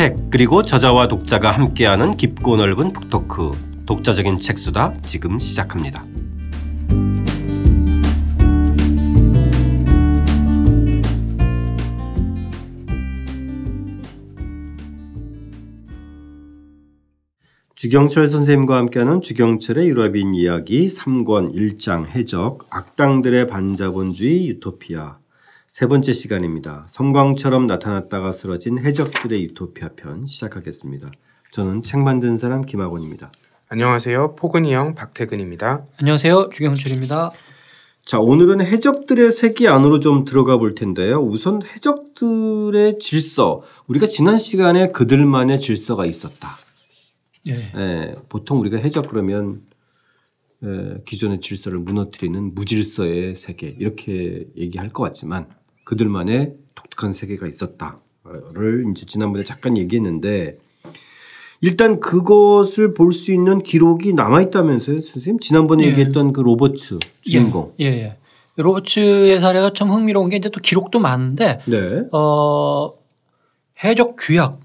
책 그리고 저자와 독자가 함께하는 깊고 넓은 북토크. 독자적인 책수다. 지금 시작합니다. 주경철 선생님과 함께하는 주경철의 유럽인 이야기 3권 1장 해적 악당들의 반자본주의 유토피아 세 번째 시간입니다. 성광처럼 나타났다가 쓰러진 해적들의 유토피아 편 시작하겠습니다. 저는 책 만든 사람 김학원입니다. 안녕하세요. 포근이 형 박태근입니다. 안녕하세요. 주경철입니다. 자, 오늘은 해적들의 세계 안으로 좀 들어가 볼 텐데요. 우선 해적들의 질서. 우리가 지난 시간에 그들만의 질서가 있었다. 예. 예, 보통 우리가 해적 그러면 예, 기존의 질서를 무너뜨리는 무질서의 세계 이렇게 얘기할 것 같지만 그들만의 독특한 세계가 있었다를 이제 지난번에 잠깐 얘기했는데 일단 그것을 볼 수 있는 기록이 남아 있다면서요, 선생님? 지난번에 예. 얘기했던 그 로버츠 주인공. 예, 예. 로버츠의 사례가 참 흥미로운 게 이제 또 기록도 많은데 네. 어 해적 규약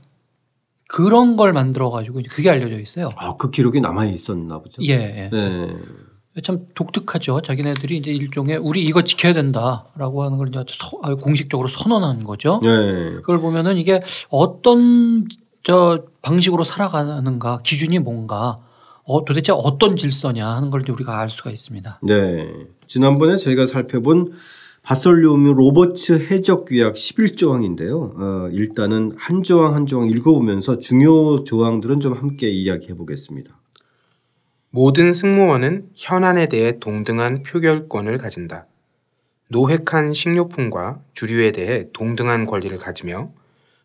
그런 걸 만들어 가지고 그게 알려져 있어요. 아, 그 기록이 남아 있었나 보죠. 예, 예. 네. 참 독특하죠. 자기네들이 이제 일종의 우리 이거 지켜야 된다라고 하는 걸 이제 공식적으로 선언한 거죠. 네. 그걸 보면은 이게 어떤 저 방식으로 살아가는가 기준이 뭔가 어, 도대체 어떤 질서냐 하는 걸 우리가 알 수가 있습니다. 네. 지난번에 저희가 살펴본 바솔리오미 로버츠 해적 규약 11조항인데요. 어, 일단은 한 조항 한 조항 읽어보면서 중요 조항들은 좀 함께 이야기해 보겠습니다. 모든 승무원은 현안에 대해 동등한 표결권을 가진다. 노획한 식료품과 주류에 대해 동등한 권리를 가지며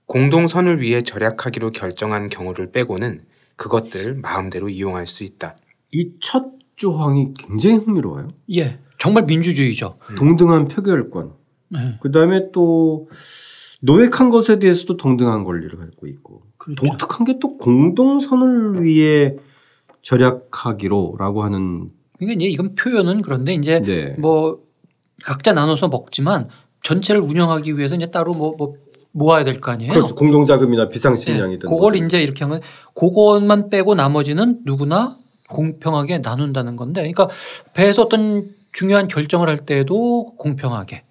공동선을 위해 절약하기로 결정한 경우를 빼고는 그것들 마음대로 이용할 수 있다. 이 첫 조항이 굉장히 흥미로워요. 예, 정말 민주주의죠. 동등한 표결권. 네. 그 다음에 또 노획한 것에 대해서도 동등한 권리를 갖고 있고 그렇죠. 독특한 게 또 공동선을 위해 절약하기로라고 하는 그러니까 이제 이건 표현은 그런데 이제 네. 뭐 각자 나눠서 먹지만 전체를 운영하기 위해서 이제 따로 뭐, 뭐 모아야 될 거 아니에요. 그렇죠. 공동자금이나 예, 비상식량이든 그걸 이제 이렇게 하면 그것만 빼고 나머지는 누구나 공평하게 나눈다는 건데 그러니까 배에서 어떤 중요한 결정을 할 때에도 공평하게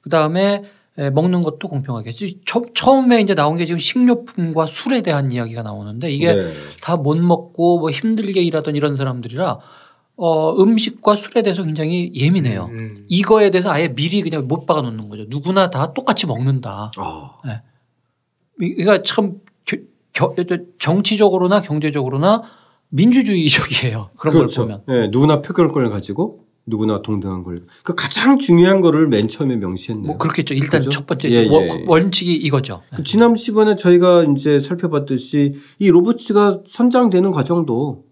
그 다음에 먹는 것도 공평하게 처, 처음에 이제 나온 게 지금 식료품과 술에 대한 이야기가 나오는데 이게 네. 다못 먹고 뭐 힘들게 일하던 이런 사람들이라 어, 음식과 술에 대해서 굉장히 예민해요. 음, 이거에 대해서 아예 미리 그냥 못 박아 놓는 거죠. 누구나 다 똑같이 먹는다. 아, 그러니까 참 겨- 겨- 정치적으로나 경제적으로나 민주주의적이에요. 그런 그렇죠. 걸 보면. 네, 누구나 표결권을 가지고 누구나 동등한 걸. 그 가장 중요한 거를 맨 처음에 명시했네요. 뭐 그렇겠죠. 일단 그죠? 첫 번째 예, 원- 예. 원칙이 이거죠. 그 지난 시간에 저희가 이제 살펴봤듯이 이 로버츠가 선장되는 과정도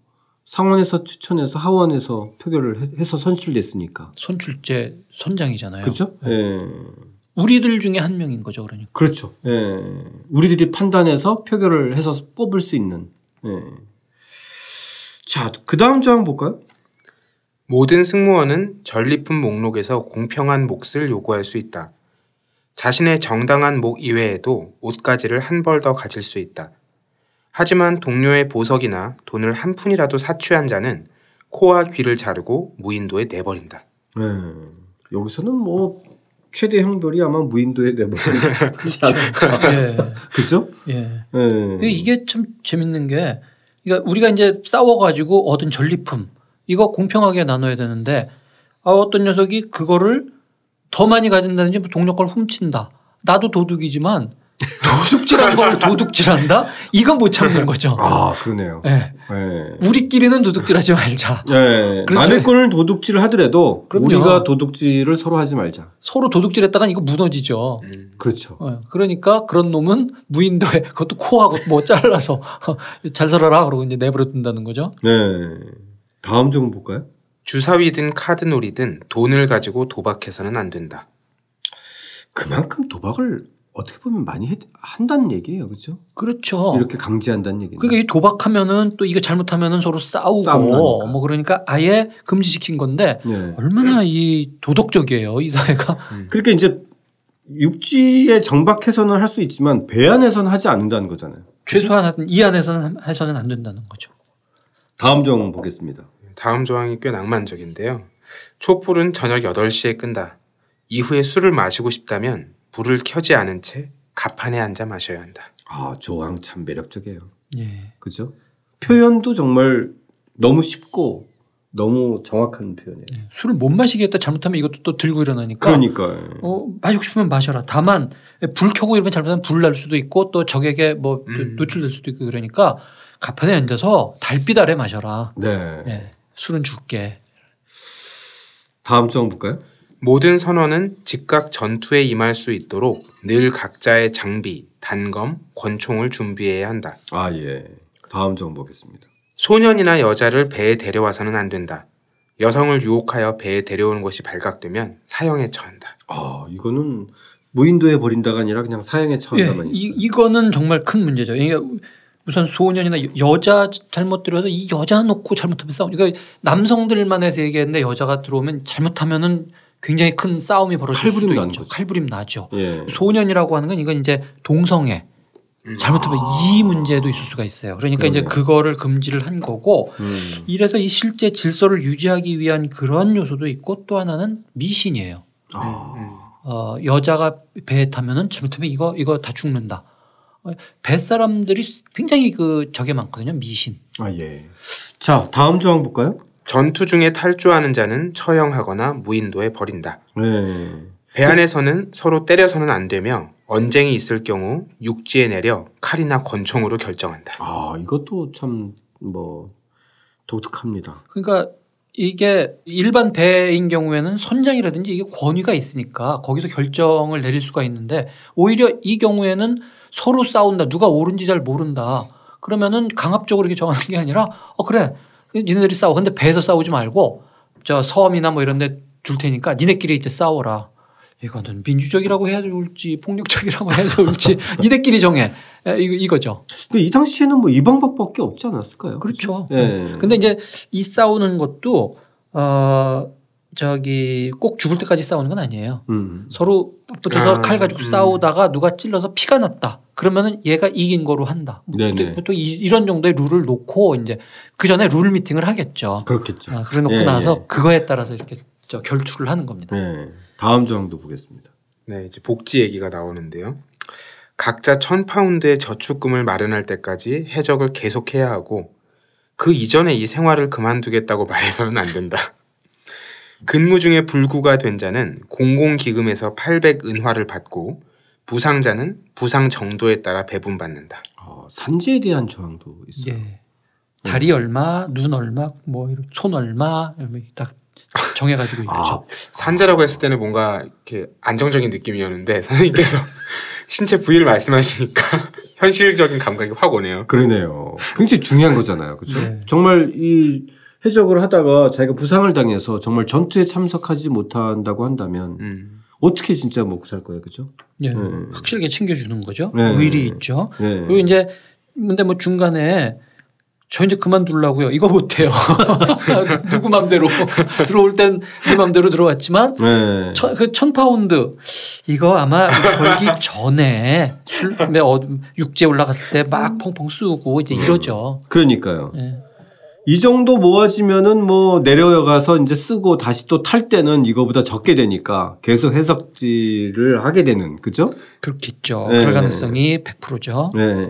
상원에서 추천해서 하원에서 표결을 해- 해서 선출됐으니까. 선출제 선장이잖아요. 그렇죠? 예. 우리들 중에 한 명인 거죠. 그러니까. 그렇죠. 예. 우리들이 판단해서 표결을 해서 뽑을 수 있는. 예. 자, 그 다음 조항 볼까요? 모든 승무원은 전리품 목록에서 공평한 몫을 요구할 수 있다. 자신의 정당한 목 이외에도 옷가지를 한 벌 더 가질 수 있다. 하지만 동료의 보석이나 돈을 한 푼이라도 사취한 자는 코와 귀를 자르고 무인도에 내버린다. 예. 여기서는 뭐 최대 형벌이 아마 무인도에 내버리지 않을까. 예. 그죠? 예. 예. 이게 참 재밌는 게 그러니까 우리가 이제 싸워가지고 얻은 전리품 이거 공평하게 나눠야 되는데 아, 어떤 녀석이 그거를 더 많이 가진다든지 뭐 동료 걸 훔친다. 나도 도둑이지만 도둑질한 걸 도둑질한다? 이건 못 참는 거죠. 아, 그러네요. 예. 예. 우리끼리는 도둑질하지 말자. 예. 그래서 남의 거를 도둑질을 하더라도 그럼요. 우리가 도둑질을 서로 하지 말자. 서로 도둑질했다간 이거 무너지죠. 그렇죠. 어, 그러니까 그런 놈은 무인도에 그것도 코하고 뭐 잘라서 잘 살아라 그러고 이제 내버려 둔다는 거죠. 네. 다음 좀 볼까요? 주사위든 카드놀이든 돈을 가지고 도박해서는 안 된다. 그만큼 도박을 어떻게 보면 많이 해- 한다는 얘기예요. 그렇죠? 그렇죠. 이렇게 강제한다는 얘기예요. 그러니까 이 도박하면은 또 이거 잘못하면은 서로 싸우고 싸움나니까. 뭐 그러니까 아예 금지시킨 건데 네. 얼마나 이 도덕적이에요 이 사회가. 그러니까 이제 육지에 정박해서는 할 수 있지만 배 안에서는 하지 않는다는 거잖아요. 최소한 이 안에서는 해서는 안 된다는 거죠. 다음 정 보겠습니다. 다음 조항이 꽤 낭만적인데요. 촛불은 저녁 8시에 끈다. 이후에 술을 마시고 싶다면 불을 켜지 않은 채 갑판에 앉아 마셔야 한다. 아 조항 참 매력적이에요. 예. 그죠? 표현도 정말 너무 쉽고 너무 정확한 표현이에요. 술을 못 마시겠다 잘못하면 이것도 또 들고 일어나니까 그러니까 어, 마시고 싶으면 마셔라. 다만 불 켜고 이러면 잘못하면 불 날 수도 있고 또 적에게 뭐 음. 노출될 수도 있고 그러니까 가판에 앉아서 달빛 아래 마셔라. 네. 예. 술은 줄게. 다음 정 볼까요? 모든 선원은 즉각 전투에 임할 수 있도록 늘 각자의 장비, 단검, 권총을 준비해야 한다. 아 예. 다음 정 보겠습니다. 소년이나 여자를 배에 데려와서는 안 된다. 여성을 유혹하여 배에 데려오는 것이 발각되면 사형에 처한다. 아 이거는 무인도에 버린다가 아니라 그냥 사형에 예. 처한다만 이, 있어요. 이거는 정말 큰 문제죠. 이게 우선 소년이나 여- 여자 잘못 들어도 이 여자 놓고 잘못하면 싸우. 그러니까 남성들만 해서 얘기했는데 여자가 들어오면 잘못하면은 굉장히 큰 싸움이 벌어질 수도 있죠. 거죠. 칼부림 나죠. 예. 소년이라고 하는 건 이건 이제 동성애. 잘못하면 이 문제도 있을 수가 있어요. 그러니까 이제 그러네요. 그거를 금지를 한 거고 음. 이래서 이 실제 질서를 유지하기 위한 그런 요소도 있고 또 하나는 미신이에요. 아. 어, 여자가 배에 타면은 잘못하면 이거 이거 다 죽는다. 어, 배 사람들이 굉장히 그 적에 많거든요. 미신. 아 예. 자 다음 조항 볼까요? 전투 중에 탈주하는 자는 처형하거나 무인도에 버린다. 네. 배 안에서는 서로 때려서는 안 되며 언쟁이 있을 경우 육지에 내려 칼이나 권총으로 결정한다. 아 이것도 참 뭐 독특합니다. 그러니까 이게 일반 배인 경우에는 선장이라든지 이게 권위가 있으니까 거기서 결정을 내릴 수가 있는데 오히려 이 경우에는 서로 싸운다. 누가 옳은지 잘 모른다. 그러면은 강압적으로 이렇게 정하는 게 아니라 어 그래 니네들이 싸워. 근데 배에서 싸우지 말고 저 섬이나 뭐 이런 데 줄 테니까 니네끼리 이제 싸워라. 이거는 민주적이라고 해야 좋을지 폭력적이라고 해야 좋을지 니네끼리 정해. 에, 이거 이거죠. 이 당시에는 뭐 이 방법밖에 없지 않았을까요? 그렇죠. 예. 근데 이제 이 싸우는 것도 어 저기 꼭 죽을 때까지 싸우는 건 아니에요. 음. 서로 붙어서 아, 칼 가지고 음. 싸우다가 누가 찔러서 피가 났다. 그러면은 얘가 이긴 거로 한다. 네네. 보통 이- 이런 정도의 룰을 놓고 이제 그 전에 룰 미팅을 하겠죠. 그렇겠죠. 아, 그래 놓고 예, 나서 예. 그거에 따라서 이렇게 저 결투를 하는 겁니다. 네. 다음 조항도 보겠습니다. 네, 이제 복지 얘기가 나오는데요. 각자 천 파운드의 저축금을 마련할 때까지 해적을 계속해야 하고 그 이전에 이 생활을 그만두겠다고 말해서는 안 된다. 근무 중에 불구가 된 자는 공공기금에서 800은화를 받고 부상자는 부상 정도에 따라 배분받는다. 아, 산지에 대한 조항도 있어요. 예. 다리 얼마, 눈 얼마, 뭐 이런 손 얼마 딱 정해가지고 있죠. 아, 산재라고 했을 때는 뭔가 이렇게 안정적인 느낌이었는데 선생님께서 신체 부위를 말씀하시니까 현실적인 감각이 확 오네요. 그러네요. 굉장히 중요한 거잖아요. 그렇죠? 네. 정말 이 해적을 하다가 자기가 부상을 당해서 정말 전투에 참석하지 못한다고 한다면 음. 어떻게 진짜 먹고 살 거예요. 그죠? 예. 음. 확실하게 챙겨주는 거죠. 네. 의리 있죠. 네. 그리고 이제 근데 뭐 중간에 저 이제 그만두려고요. 이거 못해요. 누구 맘대로 들어올 땐 내 맘대로 들어왔지만 네. 천, 그 천 파운드 이거 아마 걸기 전에 술, 어, 육지에 올라갔을 때 막 펑펑 쑤고 이제 이러죠. 그러니까요. 예. 이 정도 모아지면은 뭐 내려가서 이제 쓰고 다시 또 탈 때는 이거보다 적게 되니까 계속 해석지를 하게 되는 그죠? 그렇겠죠. 네. 그럴 가능성이 100%죠. 네.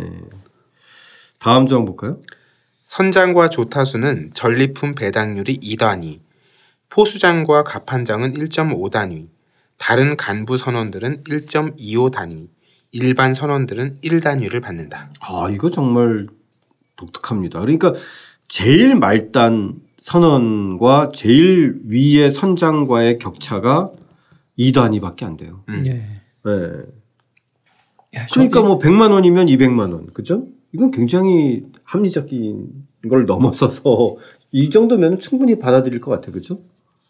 다음 조항 볼까요? 선장과 조타수는 전리품 배당률이 2단위, 포수장과 갑판장은 1.5단위, 다른 간부 선원들은 1.25단위, 일반 선원들은 1단위를 받는다. 아, 이거 정말 독특합니다. 그러니까 제일 말단 선언과 제일 위의 선장과의 격차가 2단위밖에 안 돼요. 음. 예. 네. 야, 그러니까 뭐 100만 원이면 200만 원. 그죠? 이건 굉장히 합리적인 걸 넘어서서 이 정도면 충분히 받아들일 것 같아요. 그죠?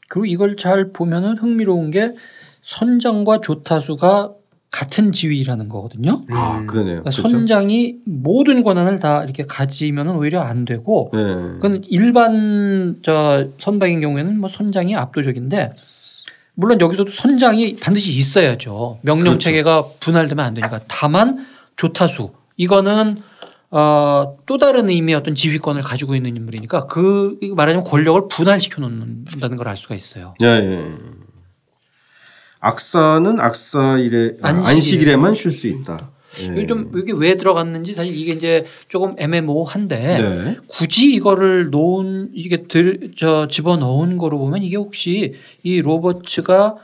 그리고 이걸 잘 보면은 흥미로운 게 선장과 조타수가 같은 지위라는 거거든요. 아, 음. 그러네요. 그러니까 그죠? 선장이 모든 권한을 다 이렇게 가지면은 오히려 안 되고 네. 그건 일반 저 선박인 경우에는 뭐 선장이 압도적인데 물론 여기서도 선장이 반드시 있어야죠. 명령 그렇죠. 체계가 분할되면 안 되니까. 다만 조타수 이거는 어, 또 다른 의미의 어떤 지휘권을 가지고 있는 인물이니까 그 말하자면 권력을 분할시켜 놓는다는 걸 알 수가 있어요. 예, 예. 악사는 악사일에 아, 안식일에. 안식일에만 쉴 수 있다. 예. 이게 좀 이게 왜 들어갔는지 사실 이게 이제 조금 애매모호한데 네. 굳이 이거를 놓은 이게 들, 저 집어 넣은 거로 보면 이게 혹시 이 로버츠가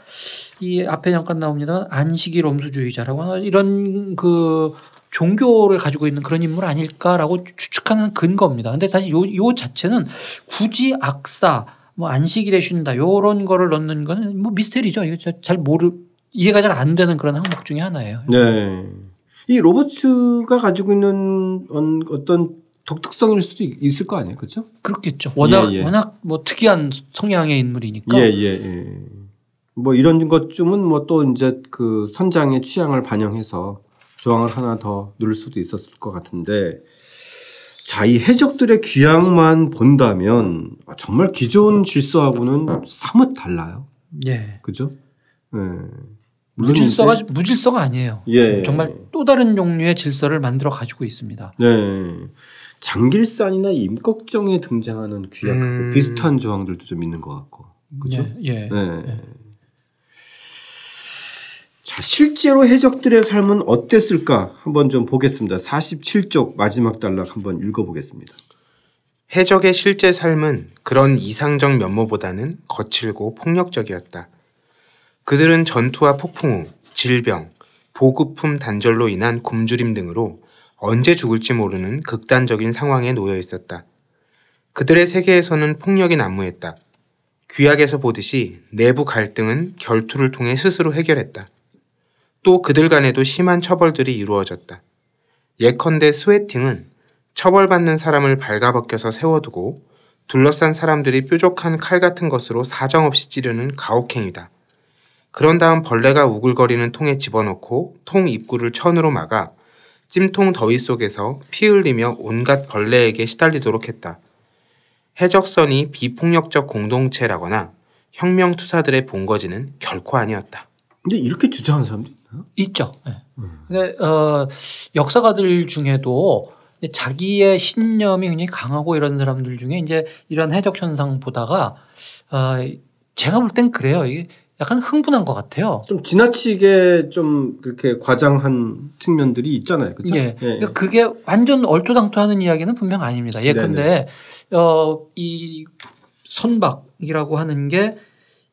이 앞에 잠깐 나옵니다만 안식일 엄수주의자라고 하는 이런 그 종교를 가지고 있는 그런 인물 아닐까라고 추측하는 근거입니다. 근데 사실 요, 요 자체는 굳이 악사 뭐 안식일에 쉰다 요런 거를 넣는 거는 뭐 미스테리죠. 이거 잘 모르 이해가 잘 안 되는 그런 항목 중에 하나예요. 네. 이 로버츠가 가지고 있는 언- 어떤 독특성일 수도 있- 있을 거 아니에요, 그렇죠? 그렇겠죠. 워낙 예, 예. 워낙 뭐 특이한 성향의 인물이니까. 예, 예, 예. 뭐 이런 것쯤은 뭐 또 이제 그 선장의 취향을 반영해서 조항을 하나 더 넣을 수도 있었을 것 같은데 자, 이 해적들의 귀향만 본다면 정말 기존 질서하고는 사뭇 달라요. 예. 그죠? 예. 무질서가 이제- 무질서가 아니에요. 예. 정말 또 다른 종류의 질서를 만들어 가지고 있습니다. 네. 장길산이나 임꺽정에 등장하는 귀약하고 음. 비슷한 조항들도 좀 있는 것 같고. 그죠? 예. 예. 네. 자, 실제로 해적들의 삶은 어땠을까 한번 좀 보겠습니다. 47쪽 마지막 단락 한번 읽어보겠습니다. 해적의 실제 삶은 그런 이상적 면모보다는 거칠고 폭력적이었다. 그들은 전투와 폭풍 후 질병, 보급품 단절로 인한 굶주림 등으로 언제 죽을지 모르는 극단적인 상황에 놓여 있었다. 그들의 세계에서는 폭력이 난무했다. 귀약에서 보듯이 내부 갈등은 결투를 통해 스스로 해결했다. 또 그들 간에도 심한 처벌들이 이루어졌다. 예컨대 스웨팅은 처벌받는 사람을 발가벗겨서 세워두고 둘러싼 사람들이 뾰족한 칼 같은 것으로 사정없이 찌르는 가혹행위다. 그런 다음 벌레가 우글거리는 통에 집어넣고 통 입구를 천으로 막아 찜통 더위 속에서 피 흘리며 온갖 벌레에게 시달리도록 했다. 해적선이 비폭력적 공동체라거나 혁명 투사들의 본거지는 결코 아니었다. 근데 이렇게 주장하는 사람도 있나요? 있죠. 예. 근데 어, 역사가들 중에도 자기의 신념이 굉장히 강하고 이런 사람들 중에 이제 이런 해적 현상 보다가 어, 제가 볼 땐 그래요. 이게 약간 흥분한 것 같아요. 좀 지나치게 좀 그렇게 과장한 측면들이 있잖아요. 그렇죠? 예. 그러니까 그게 완전 얼토당토하는 이야기는 분명 아닙니다. 예컨대 어, 이 선박이라고 하는 게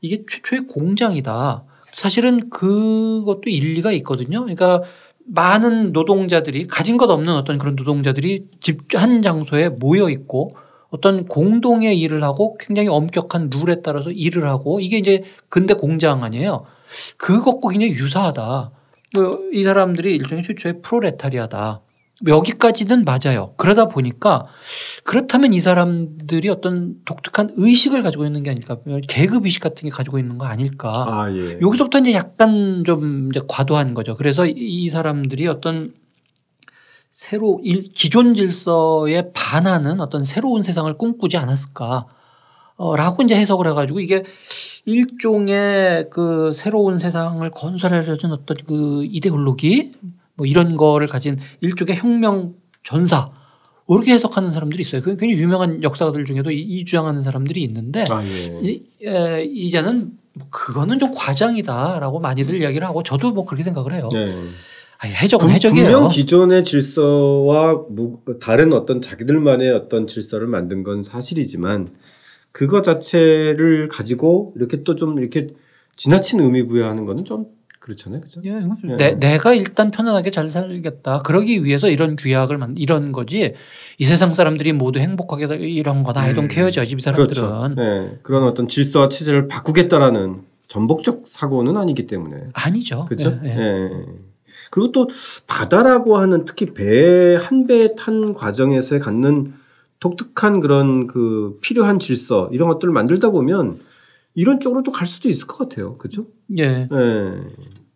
이게 최초의 공장이다. 사실은 그것도 일리가 있거든요. 그러니까 많은 노동자들이 가진 것 없는 어떤 그런 노동자들이 집 한 장소에 모여 있고 어떤 공동의 일을 하고 굉장히 엄격한 룰에 따라서 일을 하고 이게 이제 근대 공장 아니에요. 그것과 굉장히 유사하다. 그이 사람들이 일종의 최초의 프로레타리아다. 여기까지는 맞아요. 그러다 보니까 그렇다면 이 사람들이 어떤 독특한 의식을 가지고 있는 게 아닐까. 계급 의식 같은 게 가지고 있는 거 아닐까. 아, 예. 여기서부터 이제 약간 좀 이제 과도한 거죠. 그래서 이- 이 사람들이 어떤 새로 일- 기존 질서에 반하는 어떤 새로운 세상을 꿈꾸지 않았을까. 어, 라고 이제 해석을 해가지고 이게 일종의 그 새로운 세상을 건설하려는 어떤 그 이데올로기 뭐 이런 거를 가진 일종의 혁명 전사 이렇게 해석하는 사람들이 있어요. 그 굉장히 유명한 역사가들 중에도 이, 이 주장하는 사람들이 있는데 아, 예. 이, 에, 이제는 뭐 그거는 좀 과장이다라고 많이들 이야기를 하고 저도 뭐 그렇게 생각을 해요. 네. 아니, 해적은 분- 해적이에요. 분명 기존의 질서와 무- 다른 어떤 자기들만의 어떤 질서를 만든 건 사실이지만 그거 자체를 가지고 이렇게 또 좀 이렇게 지나친 의미 부여하는 거는 좀 그렇잖아요, 그죠? 예, 예. 내, 내가 일단 편안하게 잘 살겠다. 그러기 위해서 이런 규약을 만 이런 거지. 이 세상 사람들이 모두 행복하게 살- 이런 거나 I don't 음. 이 사람들은. 그렇죠. 네, 그런 어떤 질서와 체제를 바꾸겠다라는 전복적 사고는 아니기 때문에 아니죠. 그렇죠. 예, 예. 예. 그리고 또 바다라고 하는 특히 배 한 배 탄 과정에서 갖는 독특한 그런 그 필요한 질서 이런 것들을 만들다 보면 이런 쪽으로 또 갈 수도 있을 것 같아요. 그렇죠? 예. 예.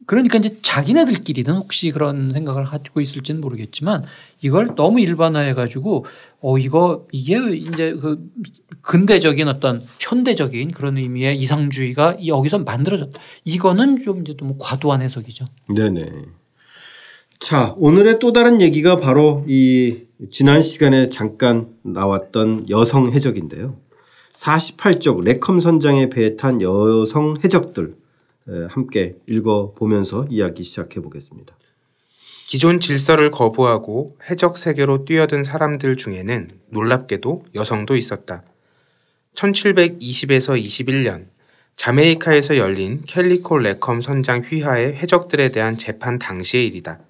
그러니까 이제 자기네들끼리는 혹시 그런 생각을 가지고 있을지는 모르겠지만 이걸 너무 일반화해 가지고 어 이거 이게 이제 그 근대적인 어떤 현대적인 그런 의미의 이상주의가 여기서 만들어졌다. 이거는 좀 이제 너무 과도한 해석이죠. 네네. 자, 오늘의 또 다른 얘기가 바로 이 지난 시간에 잠깐 나왔던 여성 해적인데요. 48쪽 레컴 선장에 배에 탄 여성 해적들 에, 함께 읽어보면서 이야기 시작해 보겠습니다. 기존 질서를 거부하고 해적 세계로 뛰어든 사람들 중에는 놀랍게도 여성도 있었다. 1720에서 21년 자메이카에서 열린 캘리코 레컴 선장 휘하의 해적들에 대한 재판 당시의 일이다.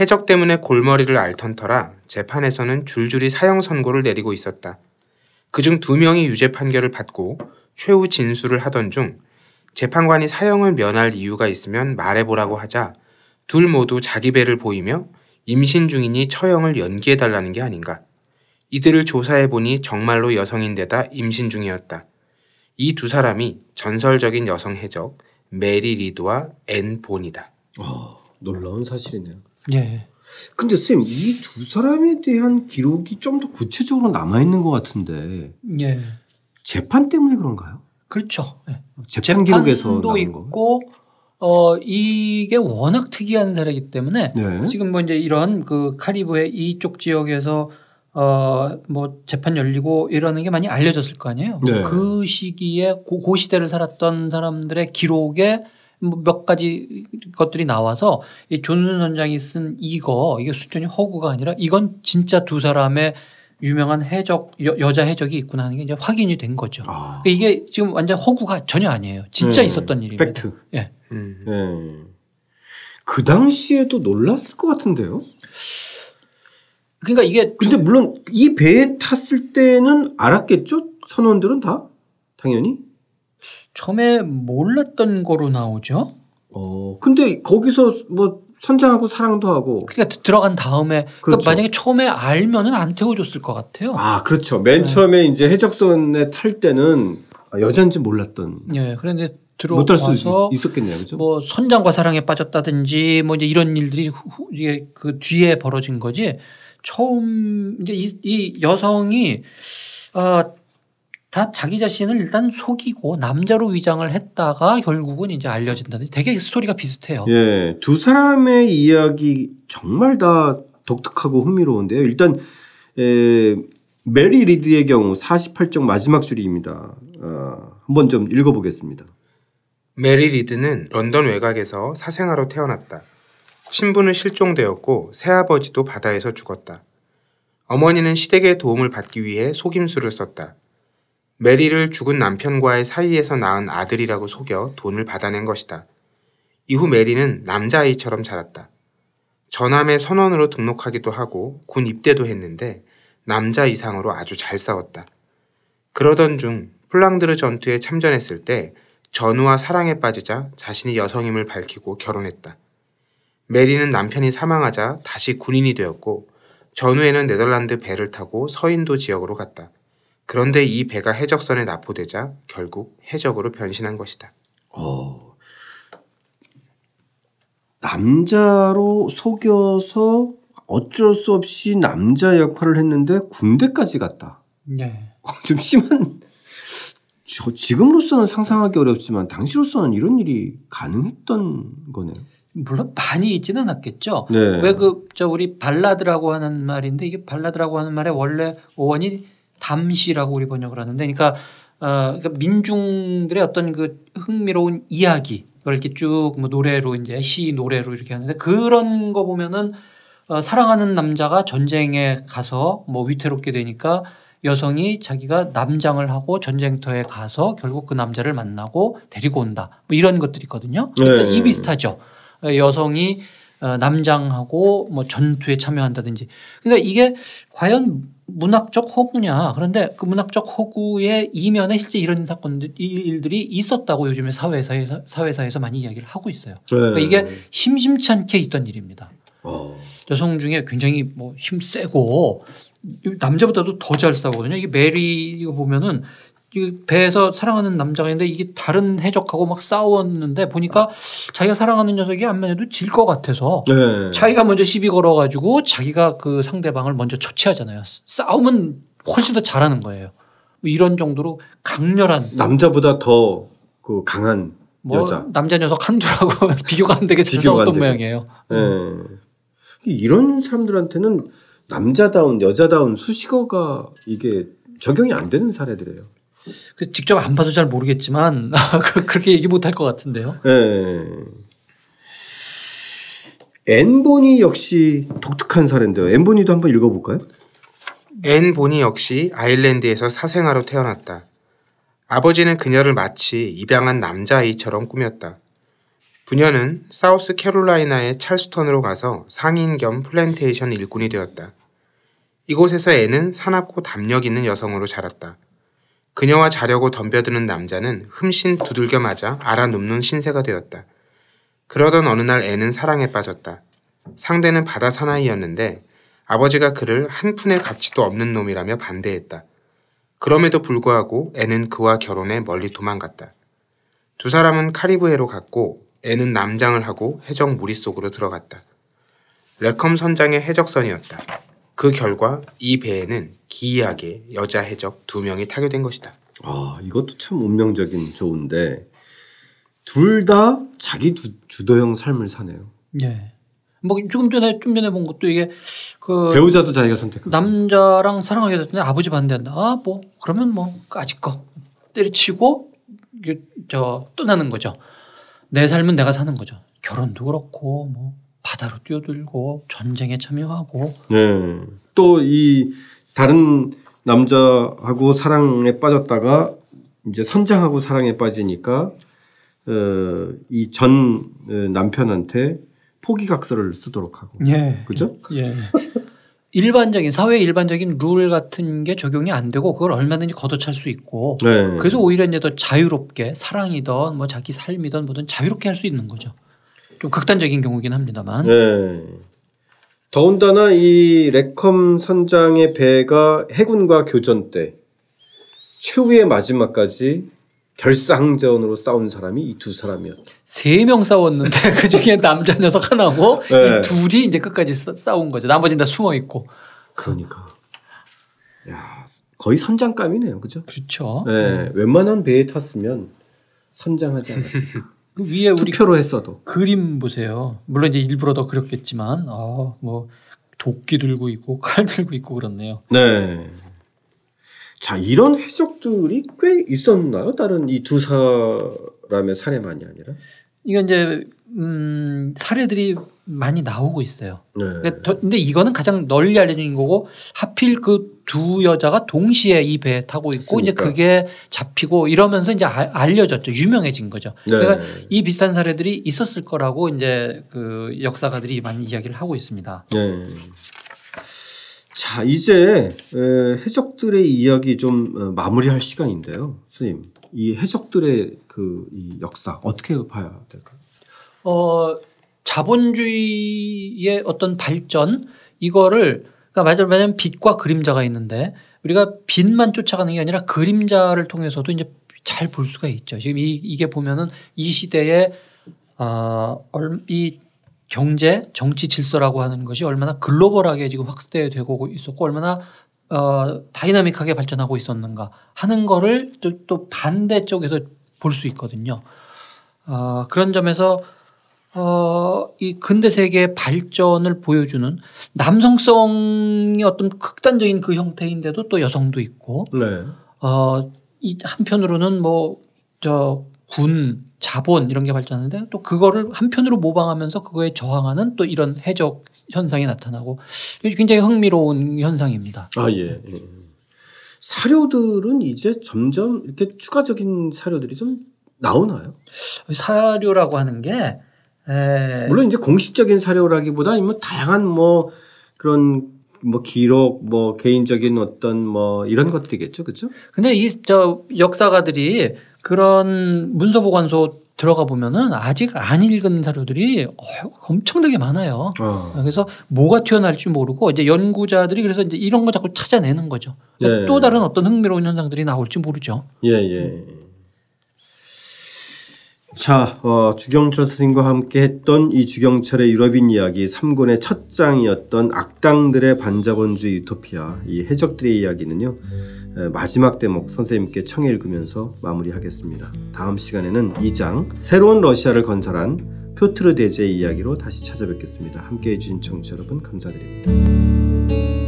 해적 때문에 골머리를 앓던 터라 재판에서는 줄줄이 사형 선고를 내리고 있었다. 그중 두 명이 유죄 판결을 받고 최후 진술을 하던 중 재판관이 사형을 면할 이유가 있으면 말해보라고 하자 둘 모두 자기 배를 보이며 임신 중이니 처형을 연기해달라는 게 아닌가. 이들을 조사해보니 정말로 여성인데다 임신 중이었다. 이 두 사람이 전설적인 여성 해적 메리 리드와 앤 보니다. 아, 놀라운 사실이네요. 예. 근데 쌤, 이 두 사람에 대한 기록이 좀 더 구체적으로 남아 있는 것 같은데 예. 재판 때문에 그런가요? 그렇죠. 예. 재판 기록에서 거. 있고 어 이게 워낙 특이한 사례이기 때문에 네. 지금 뭐 이제 이런 그 카리브해 이쪽 지역에서 어 뭐 재판 열리고 이러는 게 많이 알려졌을 거 아니에요. 네. 그 시기에 고, 고 시대를 살았던 사람들의 기록에 뭐몇 가지 것들이 나와서 이 존슨 선장이 쓴 이거 이게 수준이 허구가 아니라 이건 진짜 두 사람의 유명한 해적 여, 자 해적이 있구나 하는 게 이제 확인이 된 거죠. 아, 그러니까 이게 지금 완전 허구가 전혀 아니에요. 진짜 네. 있었던 일입니다. 팩트. 예. 음. 네. 그 당시에도 놀랐을 것 같은데요. 그러니까 이게 근데 물론 이 배에 탔을 때는 알았겠죠? 선원들은 다 당연히. 처음에 몰랐던 거로 나오죠. 어, 근데 거기서 뭐 선장하고 사랑도 하고. 그러니까 드- 들어간 다음에 그러니까 그렇죠. 만약에 처음에 알면은 안 태워줬을 것 같아요. 아, 그렇죠. 맨 처음에 이제 해적선에 탈 때는 아, 여자인지 몰랐던. 예. 그런데 못할 수 들어와서 있- 있었겠네요, 그죠? 뭐 선장과 사랑에 빠졌다든지 뭐 이제 이런 일들이 후- 후- 이게 그 뒤에 벌어진 거지. 처음 이제 이, 이 여성이 아, 다 자기 자신을 일단 속이고 남자로 위장을 했다가 결국은 이제 알려진다든지 되게 스토리가 비슷해요. 예, 두 사람의 이야기 정말 다 독특하고 흥미로운데요. 일단 에, 메리 리드의 경우 48쪽 마지막 줄입니다. 어, 한번 좀 읽어보겠습니다. 메리 리드는 런던 외곽에서 사생아로 태어났다. 친부는 실종되었고 새아버지도 바다에서 죽었다. 어머니는 시댁의 도움을 받기 위해 속임수를 썼다. 메리를 죽은 남편과의 사이에서 낳은 아들이라고 속여 돈을 받아낸 것이다. 이후 메리는 남자아이처럼 자랐다. 전함의 선원으로 등록하기도 하고 군 입대도 했는데 남자 이상으로 아주 잘 싸웠다. 그러던 중 플랑드르 전투에 참전했을 때 전우와 사랑에 빠지자 자신이 여성임을 밝히고 결혼했다. 메리는 남편이 사망하자 다시 군인이 되었고 전후에는 네덜란드 배를 타고 서인도 지역으로 갔다. 그런데 이 배가 해적선에 납포되자 결국 해적으로 변신한 것이다. 어, 남자로 속여서 어쩔 수 없이 남자 역할을 했는데 군대까지 갔다. 예. 좀 심한. 저 지금으로서는 상상하기 어렵지만 당시로서는 이런 일이 가능했던 거네요. 물론 많이 있지는 않았겠죠. 네. 왜그 저 우리 발라드라고 하는 말인데 이게 발라드라고 하는 말의 원래 어원이 담시라고 우리 번역을 하는데 그러니까 어 그러니까 민중들의 어떤 그 흥미로운 이야기 그걸 이렇게 쭉 뭐 노래로 이제 시 노래로 이렇게 하는데 그런 거 보면은 어 사랑하는 남자가 전쟁에 가서 뭐 위태롭게 되니까 여성이 자기가 남장을 하고 전쟁터에 가서 결국 그 남자를 만나고 데리고 온다. 뭐 이런 것들이 있거든요. 그러니까 네. 이 비슷하죠. 어, 여성이 어, 남장하고 뭐 전투에 참여한다든지. 그러니까 이게 과연 문학적 허구냐. 그런데 그 문학적 허구의 이면에 실제 이런 사건들, 이 일들이 있었다고 요즘에 사회사에서, 사회사에서 많이 이야기를 하고 있어요. 그러니까 이게 심심치 않게 있던 일입니다. 어. 여성 중에 굉장히 뭐 힘 세고 남자보다도 더 잘 싸우거든요. 이게 메리 이거 보면은 이 배에서 사랑하는 남자가 있는데 이게 다른 해적하고 막 싸웠는데 보니까 자기가 사랑하는 녀석이 안면 해도 질 것 같아서 네. 자기가 먼저 시비 걸어가지고 자기가 그 상대방을 먼저 처치하잖아요. 싸움은 훨씬 더 잘하는 거예요. 뭐 이런 정도로 강렬한 남자보다 더 그 강한 뭐 여자. 남자 녀석 한둘하고 비교가 안 되게 잘 싸웠던. 모양이에요. 네. 이런 사람들한테는 남자다운 여자다운 수식어가 이게 적용이 안 되는 사례들이에요. 그 직접 안 봐도 잘 모르겠지만 그- 그렇게 얘기 못 할 것 같은데요. 예. 앤보니 역시 독특한 사례인데요. 앤보니도 한번 읽어볼까요? 앤 보니 역시 아일랜드에서 사생아로 태어났다. 아버지는 그녀를 마치 입양한 남자아이처럼 꾸몄다. 부녀는 사우스 캐롤라이나의 찰스턴으로 가서 상인 겸 플랜테이션 일꾼이 되었다. 이곳에서 앤은 사납고 담력 있는 여성으로 자랐다. 그녀와 자려고 덤벼드는 남자는 흠씬 두들겨 맞아 앓아눕는 신세가 되었다. 그러던 어느 날 앤은 사랑에 빠졌다. 상대는 바다 사나이였는데 아버지가 그를 한 푼의 가치도 없는 놈이라며 반대했다. 그럼에도 불구하고 앤은 그와 결혼해 멀리 도망갔다. 두 사람은 카리브해로 갔고 앤은 남장을 하고 해적 무리 속으로 들어갔다. 레컴 선장의 해적선이었다. 그 결과 이 배에는 기이하게 여자 해적 두 명이 타게 된 것이다. 아 이것도 참 운명적인 조인데 둘 다 자기 두- 주도형 삶을 사네요. 예. 뭐 조금 전에 좀 전에 본 것도 이게 그 배우자도 자기가 선택. 남자랑 사랑하게 됐는데 아버지 반대한다. 아, 뭐 그러면 뭐 아직 거 때려치고 저 떠나는 거죠. 내 삶은 내가 사는 거죠. 결혼도 그렇고 뭐 바다로 뛰어들고 전쟁에 참여하고 네. 또 이 다른 남자하고 사랑에 빠졌다가 이제 선장하고 사랑에 빠지니까 어, 이전 남편한테 포기각서를 쓰도록 하고. 예. 그죠? 예. 일반적인 사회 일반적인 룰 같은 게 적용이 안 되고 그걸 얼마든지 걷어찰 수 있고 네. 그래서 오히려 이제 더 자유롭게 사랑이든 뭐 자기 삶이든 뭐든 자유롭게 할 수 있는 거죠. 좀 극단적인 경우긴 합니다만. 네. 더군다나 이 레컴 선장의 배가 해군과 교전 때 최후의 마지막까지 결사항전으로 싸운 사람이 이 두 사람이었다. 세 명 싸웠는데 그 중에 남자 녀석 하나고 네. 이 둘이 이제 끝까지 싸- 싸운 거죠. 나머지는 다 숨어 있고. 그러니까. 야, 거의 선장감이네요. 그죠? 그렇죠. 네. 웬만한 배에 탔으면 선장하지 않았을까. 그 위에 우리 투표로 했어도. 그림 보세요. 물론 이제 일부러 더 그렸겠지만 아, 뭐 도끼 들고 있고 칼 들고 있고 그렇네요. 네. 자, 이런 해적들이 꽤 있었나요? 다른 이 두 사람의 사례만이 아니라? 이건 이제 음, 사례들이 많이 나오고 있어요. 네. 그러니까 더- 근데 이거는 가장 널리 알려진 거고 하필 그 두 여자가 동시에 이 배에 타고 있고 이제 그러니까. 그게 잡히고 이러면서 이제 알- 알려졌죠. 유명해진 거죠. 네. 그러니까 이 비슷한 사례들이 있었을 거라고 이제 그 역사가들이 많이 이야기를 하고 있습니다. 네. 자, 이제 에, 해적들의 이야기 좀 어, 마무리할 시간인데요. 선생님, 이 해적들의 그 이 역사 어떻게 봐야 될까요? 어, 자본주의의 어떤 발전 이거를 그러니까 말하자면 빛과 그림자가 있는데 우리가 빛만 쫓아가는 게 아니라 그림자를 통해서도 이제 잘 볼 수가 있죠. 지금 이, 이게 보면은 이 시대에 아, 얼- 이 경제 정치 질서라고 하는 것이 얼마나 글로벌하게 지금 확대되고 있었고 얼마나 어, 다이나믹하게 발전하고 있었는가 하는 거를 또, 또 반대 쪽에서 볼 수 있거든요. 아, 그런 점에서 어, 이 근대 세계의 발전을 보여주는 남성성의 어떤 극단적인 그 형태인데도 또 여성도 있고 네. 어, 이 한편으로는 뭐 저 군, 자본 이런 게 발전하는데 또 그거를 한편으로 모방하면서 그거에 저항하는 또 이런 해적 현상이 나타나고 굉장히 흥미로운 현상입니다. 아, 예. 예. 사료들은 이제 점점 이렇게 추가적인 사료들이 좀 나오나요? 사료라고 하는 게 에, 물론 이제 공식적인 사료라기보다 아니면 다양한 뭐 그런 뭐 기록 뭐 개인적인 어떤 뭐 이런 것들이겠죠. 그렇죠? 근데 이 저 역사가들이 그런 문서 보관소 들어가 보면은 아직 안 읽은 사료들이 어, 엄청나게 많아요. 어. 그래서 뭐가 튀어나올지 모르고 이제 연구자들이 그래서 이제 이런 거 자꾸 찾아내는 거죠. 네. 또 다른 어떤 흥미로운 현상들이 나올지 모르죠. 예, 예. 자, 어, 주경철 선생님과 함께 했던 이 주경철의 유럽인 이야기 3권의 첫 장이었던 악당들의 반자본주의 유토피아 이 해적들의 이야기는요. 에, 마지막 대목 선생님께 청해 읽으면서 마무리하겠습니다. 다음 시간에는 2장 새로운 러시아를 건설한 표트르 대제 이야기로 다시 찾아뵙겠습니다. 함께 해 주신 청취자 여러분 감사드립니다.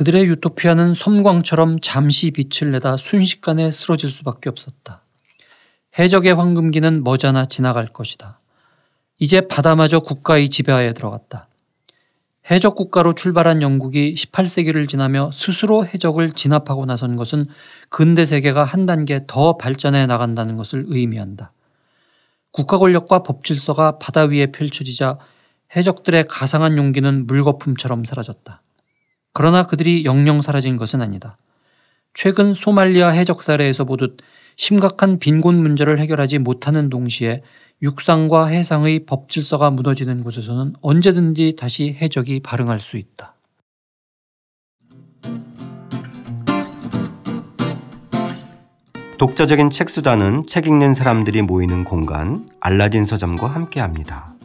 그들의 유토피아는 섬광처럼 잠시 빛을 내다 순식간에 쓰러질 수밖에 없었다. 해적의 황금기는 머지않아 지나갈 것이다. 이제 바다마저 국가의 지배하에 들어갔다. 해적 국가로 출발한 영국이 18세기를 지나며 스스로 해적을 진압하고 나선 것은 근대 세계가 한 단계 더 발전해 나간다는 것을 의미한다. 국가 권력과 법 질서가 바다 위에 펼쳐지자 해적들의 가상한 용기는 물거품처럼 사라졌다. 그러나 그들이 영영 사라진 것은 아니다. 최근 소말리아 해적 사례에서 보듯 심각한 빈곤 문제를 해결하지 못하는 동시에 육상과 해상의 법 질서가 무너지는 곳에서는 언제든지 다시 해적이 발흥할 수 있다. 독자적인 책 수단은 책 읽는 사람들이 모이는 공간 알라딘 서점과 함께합니다.